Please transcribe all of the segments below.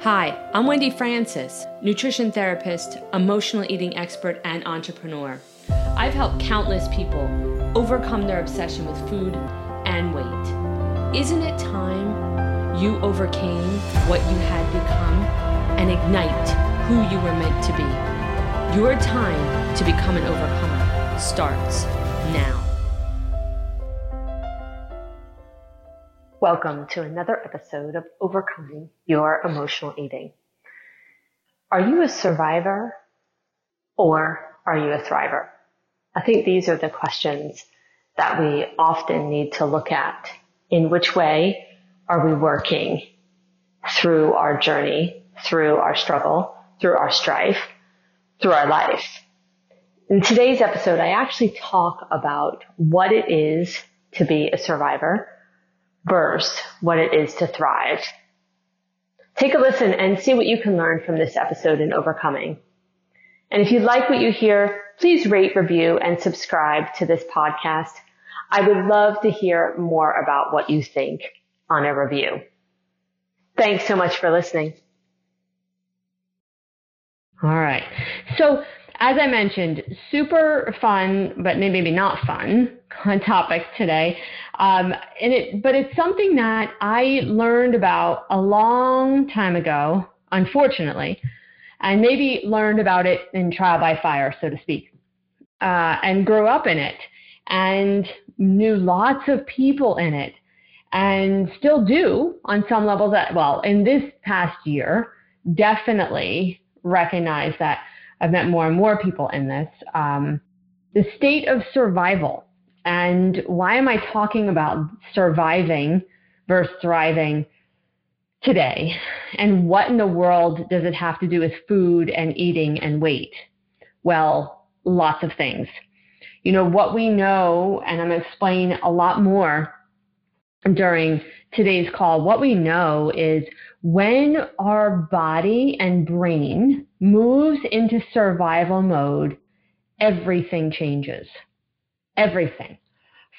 Hi, I'm Wendy Francis, nutrition therapist, emotional eating expert, and entrepreneur. I've helped countless people overcome their obsession with food and weight. Isn't it time you overcame what you had become and ignite who you were meant to be? Your time to become an overcomer starts now. Welcome to another episode of Overcoming Your Emotional Eating. Are you a survivor or are you a thriver? I think these are the questions that we often need to look at. In which way are we working through our journey, through our struggle, through our strife, through our life? In today's episode, I actually talk about what it is to be a survivor versus what it is to thrive. Take a listen and see what you can learn from this episode in overcoming. And if you like what you hear, please rate, review, and subscribe to this podcast. I would love to hear more about what you think on a review. Thanks so much for listening. All right. So as I mentioned, super fun, but maybe not fun on topic today. Um, and it, but it's something that I learned about a long time ago, unfortunately, and maybe learned about it in trial by fire, so to speak, uh, and grew up in it and knew lots of people in it and still do on some levels that, well, in this past year, definitely recognize that I've met more and more people in this. Um, the state of survival. And why am I talking about surviving versus thriving today? And what in the world does it have to do with food and eating and weight? Well, lots of things. You know, what we know, and I'm going to explain a lot more during today's call, what we know is when our body and brain moves into survival mode, everything changes. Everything.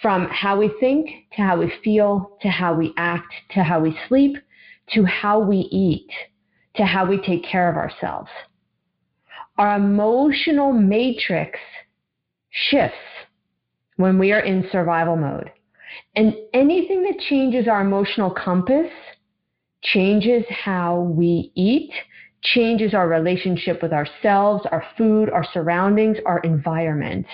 From how we think to how we feel to how we act to how we sleep to how we eat to how we take care of ourselves. Our emotional matrix shifts when we are in survival mode. And anything that changes our emotional compass changes how we eat, changes our relationship with ourselves, our food, our surroundings, our environment.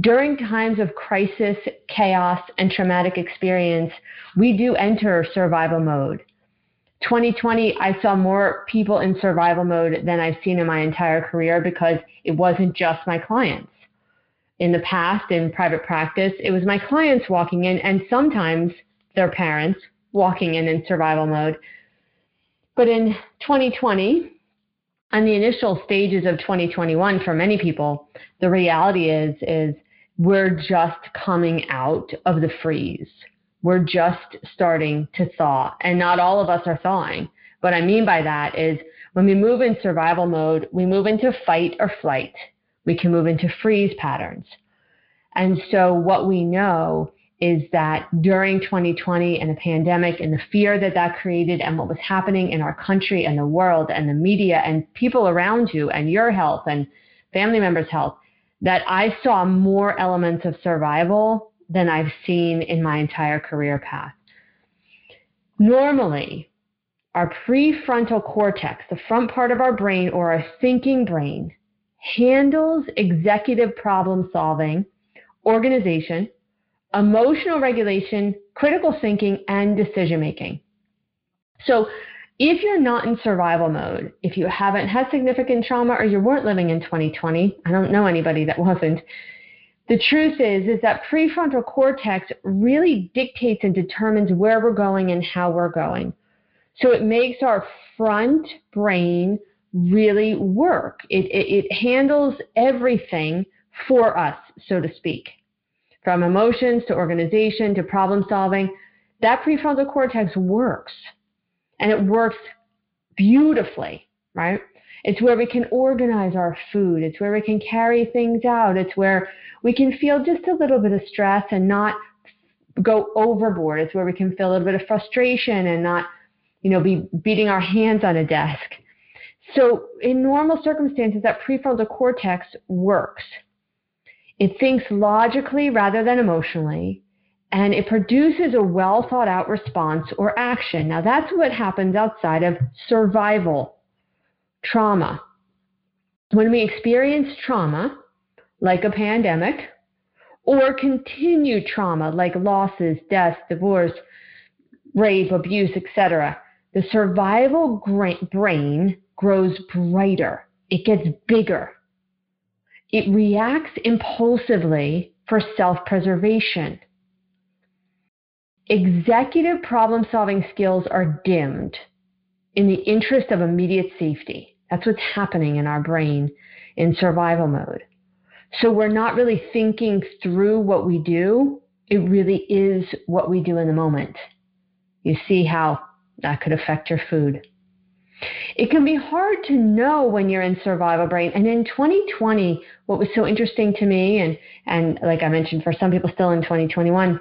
During times of crisis, chaos, and traumatic experience, we do enter survival mode. 2020, I saw more people in survival mode than I've seen in my entire career because it wasn't just my clients. In the past, in private practice, it was my clients walking in and sometimes their parents walking in in survival mode. But in 2020, on the initial stages of 2021 for many people, the reality is is we're just coming out of the freeze. We're just starting to thaw, and not all of us are thawing. What I mean by that is when we move in survival mode, we move into fight or flight. We can move into freeze patterns. And so what we know is that during 2020 and the pandemic and the fear that that created and what was happening in our country and the world and the media and people around you and your health and family members' health, that I saw more elements of survival than I've seen in my entire career path. Normally, our prefrontal cortex, the front part of our brain or our thinking brain, handles executive problem solving, organization, emotional regulation, critical thinking, and decision making. So, if you're not in survival mode, if you haven't had significant trauma or you weren't living in 2020, I don't know anybody that wasn't. The truth is is that prefrontal cortex really dictates and determines where we're going and how we're going. So it makes our front brain really work. It, it, it handles everything for us, so to speak from emotions to organization to problem solving, that prefrontal cortex works. And it works beautifully, right? It's where we can organize our food. It's where we can carry things out. It's where we can feel just a little bit of stress and not go overboard. It's where we can feel a little bit of frustration and not you know, be beating our hands on a desk. So in normal circumstances, that prefrontal cortex works. It thinks logically rather than emotionally, and it produces a well thought out response or action. Now, that's what happens outside of survival trauma. When we experience trauma, like a pandemic, or continued trauma like losses, deaths, divorce, rape, abuse, etc., the survival brain grows brighter. It gets bigger. It reacts impulsively for self preservation. Executive problem solving skills are dimmed in the interest of immediate safety. That's what's happening in our brain in survival mode. So we're not really thinking through what we do. It really is what we do in the moment. You see how that could affect your food. It can be hard to know when you're in survival brain. And in 2020, what was so interesting to me, and, and like I mentioned, for some people still in 2021,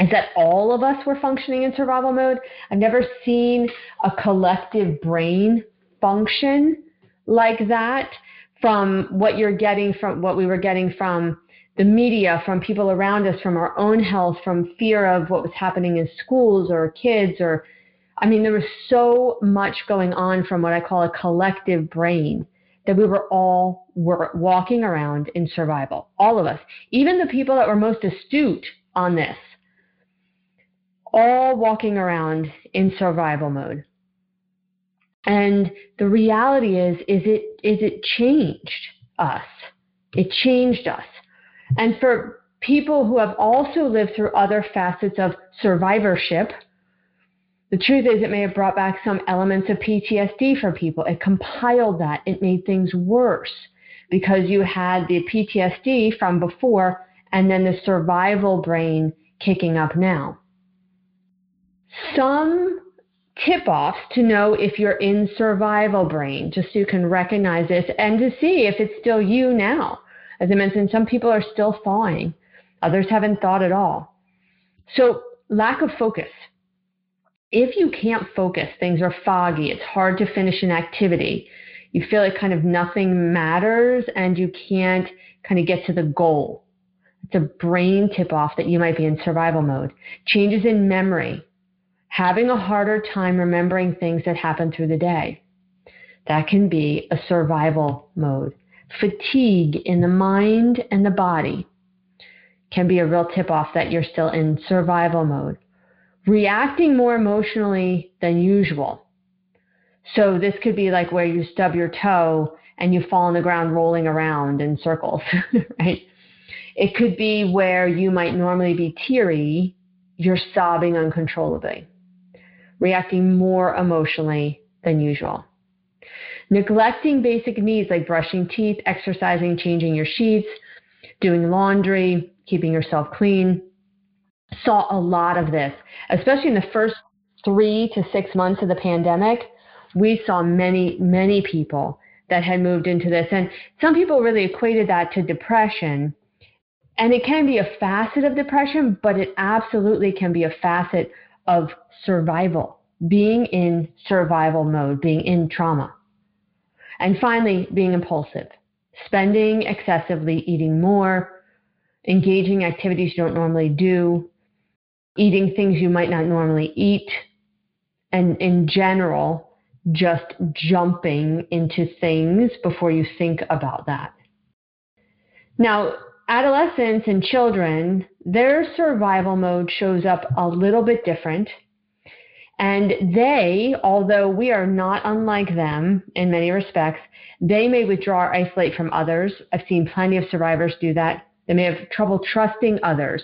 is that all of us were functioning in survival mode. I've never seen a collective brain function like that from what you're getting from what we were getting from the media, from people around us, from our own health, from fear of what was happening in schools or kids or I mean, there was so much going on from what I call a collective brain that we were all were walking around in survival. All of us, even the people that were most astute on this, all walking around in survival mode. And the reality is, is it is it changed us. It changed us. And for people who have also lived through other facets of survivorship, the truth is it may have brought back some elements of PTSD for people. It compiled that. It made things worse because you had the PTSD from before and then the survival brain kicking up now. Some tip offs to know if you're in survival brain, just so you can recognize this and to see if it's still you now. As I mentioned, some people are still thawing, others haven't thought at all. So, lack of focus. If you can't focus, things are foggy, it's hard to finish an activity, you feel like kind of nothing matters and you can't kind of get to the goal. It's a brain tip off that you might be in survival mode. Changes in memory, having a harder time remembering things that happen through the day. That can be a survival mode. Fatigue in the mind and the body can be a real tip off that you're still in survival mode. Reacting more emotionally than usual. So this could be like where you stub your toe and you fall on the ground rolling around in circles, right? It could be where you might normally be teary, you're sobbing uncontrollably reacting more emotionally than usual. Neglecting basic needs like brushing teeth, exercising, changing your sheets, doing laundry, keeping yourself clean. Saw a lot of this, especially in the first three to six months of the pandemic. We saw many, many people that had moved into this. And some people really equated that to depression. And it can be a facet of depression, but it absolutely can be a facet of survival, being in survival mode, being in trauma. And finally, being impulsive, spending excessively, eating more, engaging activities you don't normally do, eating things you might not normally eat, and in general, just jumping into things before you think about that. Now, adolescents and children, their survival mode shows up a little bit different. And they, although we are not unlike them in many respects, they may withdraw or isolate from others. I've seen plenty of survivors do that. They may have trouble trusting others.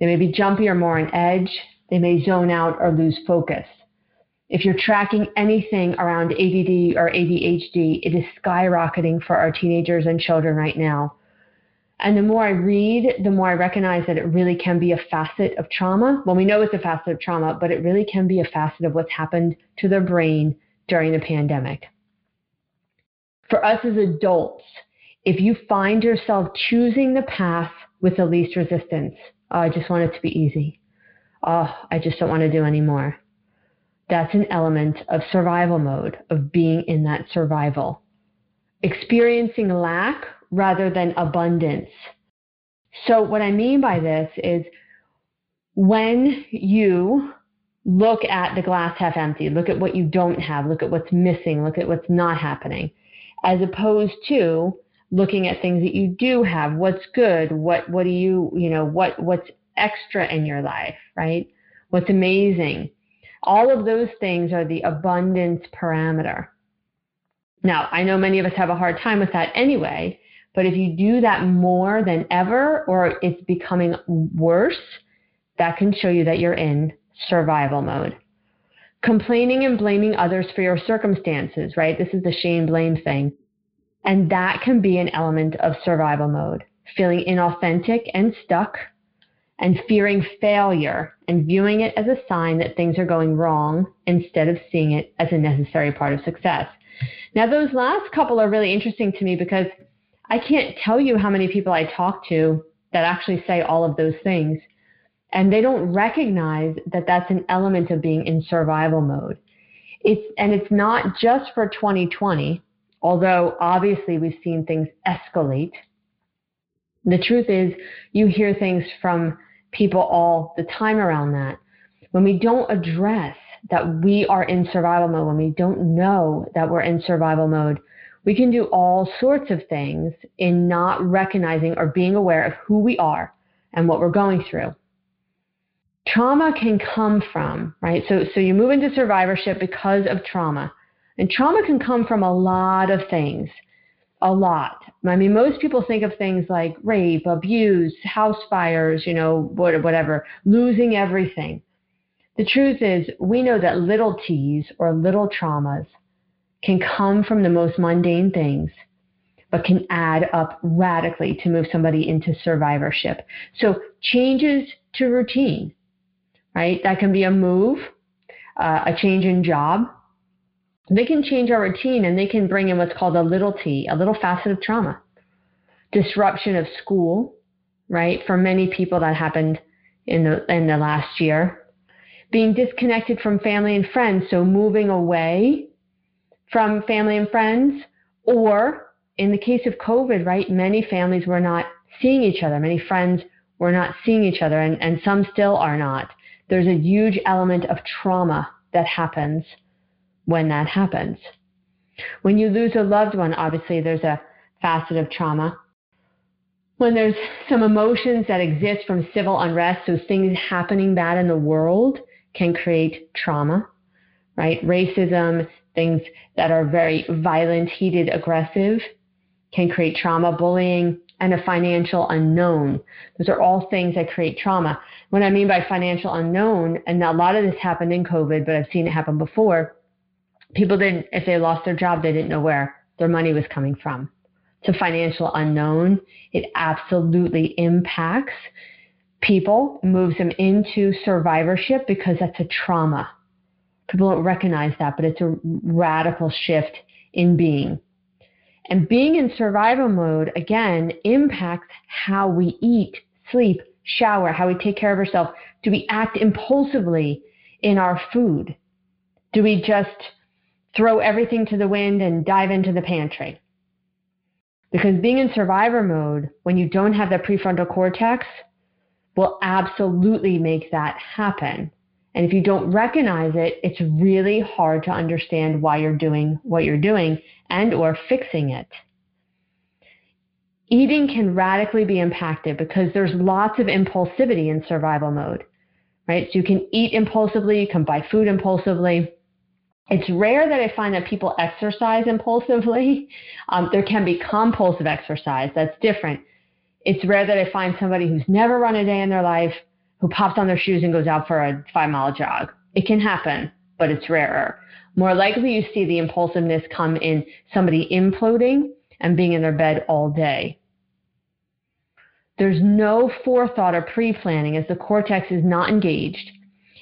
They may be jumpy or more on edge. They may zone out or lose focus. If you're tracking anything around ADD or ADHD, it is skyrocketing for our teenagers and children right now. And the more I read, the more I recognize that it really can be a facet of trauma. Well, we know it's a facet of trauma, but it really can be a facet of what's happened to their brain during the pandemic. For us as adults, if you find yourself choosing the path with the least resistance, oh, I just want it to be easy. Oh, I just don't want to do anymore. that's an element of survival mode, of being in that survival. Experiencing lack rather than abundance. So, what I mean by this is when you look at the glass half empty, look at what you don't have, look at what's missing, look at what's not happening, as opposed to looking at things that you do have, what's good, what what do you, you know, what what's extra in your life, right? What's amazing. All of those things are the abundance parameter. Now, I know many of us have a hard time with that anyway, but if you do that more than ever or it's becoming worse, that can show you that you're in survival mode. Complaining and blaming others for your circumstances, right? This is the shame blame thing. And that can be an element of survival mode. Feeling inauthentic and stuck, and fearing failure and viewing it as a sign that things are going wrong instead of seeing it as a necessary part of success. Now, those last couple are really interesting to me because I can't tell you how many people I talk to that actually say all of those things. And they don't recognize that that's an element of being in survival mode. It's, and it's not just for 2020, although obviously we've seen things escalate. The truth is, you hear things from people all the time around that. When we don't address that we are in survival mode, when we don't know that we're in survival mode, we can do all sorts of things in not recognizing or being aware of who we are and what we're going through. Trauma can come from, right? So, so you move into survivorship because of trauma. And trauma can come from a lot of things a lot. I mean, most people think of things like rape, abuse, house fires, you know, whatever, losing everything. The truth is, we know that little T's or little traumas can come from the most mundane things, but can add up radically to move somebody into survivorship. So, changes to routine, right? That can be a move, uh, a change in job, they can change our routine and they can bring in what's called a little t, a little facet of trauma. Disruption of school, right? For many people that happened in the in the last year. Being disconnected from family and friends, so moving away from family and friends, or in the case of COVID, right, many families were not seeing each other, many friends were not seeing each other, and, and some still are not. There's a huge element of trauma that happens when that happens. When you lose a loved one, obviously there's a facet of trauma. When there's some emotions that exist from civil unrest, so things happening bad in the world can create trauma, right? Racism, things that are very violent, heated, aggressive can create trauma, bullying, and a financial unknown. Those are all things that create trauma. What I mean by financial unknown, and a lot of this happened in COVID, but I've seen it happen before, people didn't, if they lost their job, they didn't know where their money was coming from. A financial unknown. It absolutely impacts people, moves them into survivorship because that's a trauma. People don't recognize that, but it's a radical shift in being. And being in survival mode, again, impacts how we eat, sleep, shower, how we take care of ourselves. Do we act impulsively in our food? Do we just throw everything to the wind and dive into the pantry. Because being in survivor mode, when you don't have the prefrontal cortex, will absolutely make that happen. And if you don't recognize it, it's really hard to understand why you're doing what you're doing and or fixing it. Eating can radically be impacted because there's lots of impulsivity in survival mode, right? So you can eat impulsively, you can buy food impulsively, it's rare that I find that people exercise impulsively. Um, there can be compulsive exercise, that's different. It's rare that I find somebody who's never run a day in their life who pops on their shoes and goes out for a five mile jog. It can happen, but it's rarer. More likely, you see the impulsiveness come in somebody imploding and being in their bed all day. There's no forethought or pre planning as the cortex is not engaged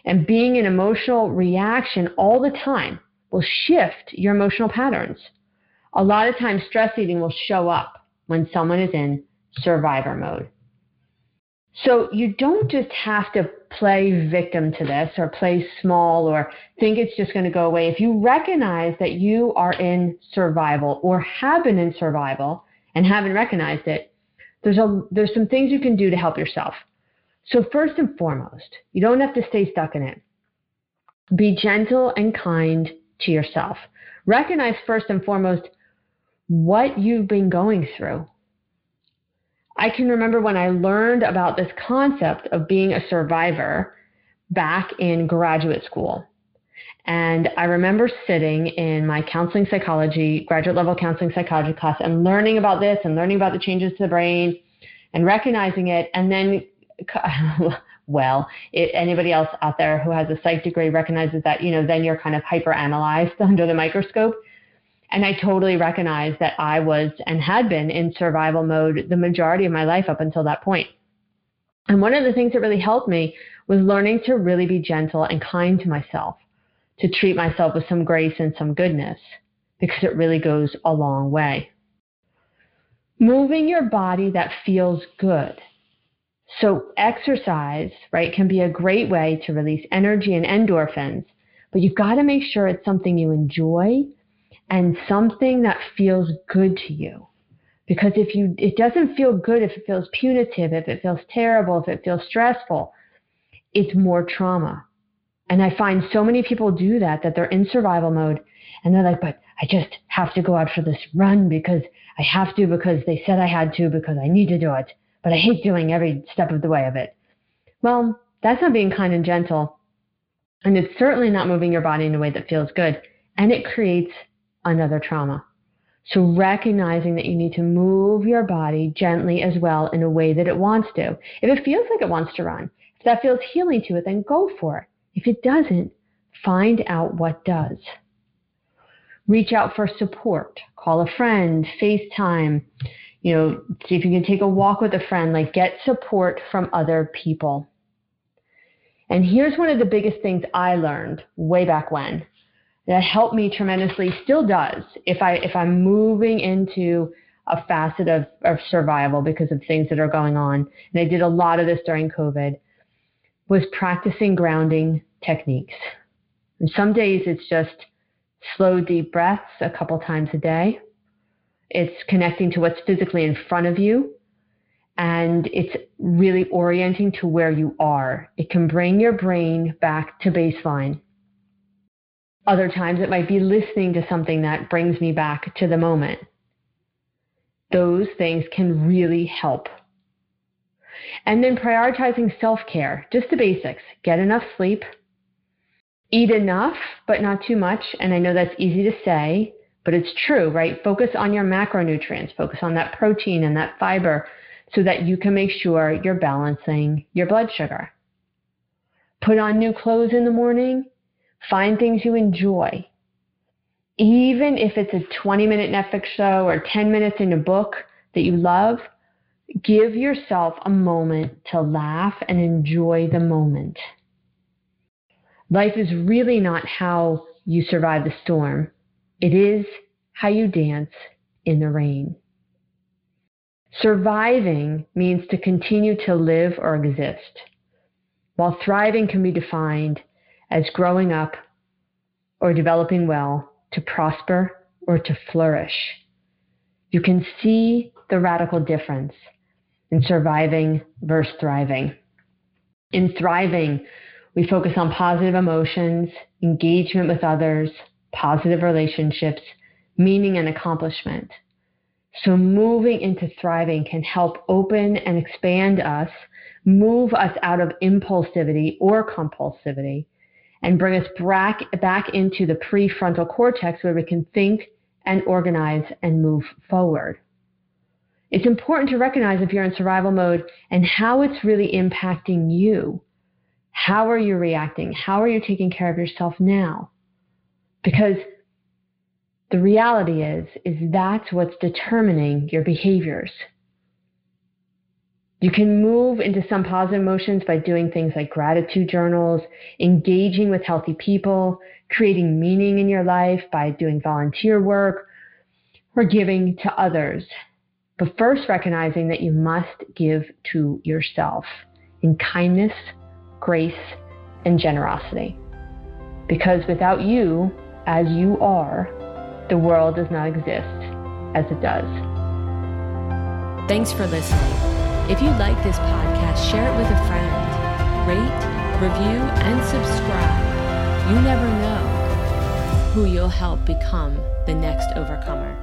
and being in emotional reaction all the time will shift your emotional patterns. A lot of times, stress eating will show up when someone is in survivor mode. So you don't just have to play victim to this or play small or think it's just going to go away. If you recognize that you are in survival or have been in survival and haven't recognized it, there's a there's some things you can do to help yourself. So first and foremost, you don't have to stay stuck in it. Be gentle and kind to yourself. Recognize first and foremost what you've been going through. I can remember when I learned about this concept of being a survivor back in graduate school. And I remember sitting in my counseling psychology, graduate level counseling psychology class, and learning about this and learning about the changes to the brain and recognizing it. And then, well, it, anybody else out there who has a psych degree recognizes that, you know, then you're kind of hyper analyzed under the microscope. And I totally recognized that I was and had been in survival mode the majority of my life up until that point. And one of the things that really helped me was learning to really be gentle and kind to myself, to treat myself with some grace and some goodness, because it really goes a long way. Moving your body that feels good. So, exercise, right, can be a great way to release energy and endorphins, but you've got to make sure it's something you enjoy and something that feels good to you. Because if you, it doesn't feel good if it feels punitive, if it feels terrible, if it feels stressful, it's more trauma. And I find so many people do that, that they're in survival mode and they're like, but I just have to go out for this run because I have to, because they said I had to, because I need to do it. But I hate doing every step of the way of it. Well, that's not being kind and gentle. And it's certainly not moving your body in a way that feels good. And it creates another trauma. So recognizing that you need to move your body gently as well in a way that it wants to. If it feels like it wants to run, if that feels healing to it, then go for it. If it doesn't, find out what does. Reach out for support. Call a friend, FaceTime, you know, see if you can take a walk with a friend, like get support from other people. And here's one of the biggest things I learned way back when that helped me tremendously still does if i if i'm moving into a facet of, of survival because of things that are going on. And i did a lot of this during covid was practicing grounding techniques. And some days it's just slow deep breaths a couple times a day it's connecting to what's physically in front of you and it's really orienting to where you are it can bring your brain back to baseline other times it might be listening to something that brings me back to the moment. Those things can really help. And then prioritizing self care, just the basics. Get enough sleep, eat enough, but not too much. And I know that's easy to say, but it's true, right? Focus on your macronutrients, focus on that protein and that fiber so that you can make sure you're balancing your blood sugar. Put on new clothes in the morning Find things you enjoy. Even if it's a 20 minute Netflix show or 10 minutes in a book that you love, give yourself a moment to laugh and enjoy the moment. Life is really not how you survive the storm, it is how you dance in the rain. Surviving means to continue to live or exist, while thriving can be defined as growing up or developing well to prosper or to flourish. You can see the radical difference in surviving versus thriving. In thriving, we focus on positive emotions, engagement with others, positive relationships, meaning and accomplishment. So moving into thriving can help open and expand us, move us out of impulsivity or compulsivity, and bring us back, back into the prefrontal cortex where we can think and organize and move forward. It's important to recognize if you're in survival mode and how it's really impacting you. How are you reacting? How are you taking care of yourself now? Because the reality is is that's what's determining your behaviors. You can move into some positive emotions by doing things like gratitude journals, engaging with healthy people, creating meaning in your life by doing volunteer work, or giving to others. But first, recognizing that you must give to yourself in kindness, grace, and generosity. Because without you, as you are, the world does not exist as it does. Thanks for listening. If you like this podcast, share it with a friend. Rate, review, and subscribe. You never know who you'll help become the next overcomer.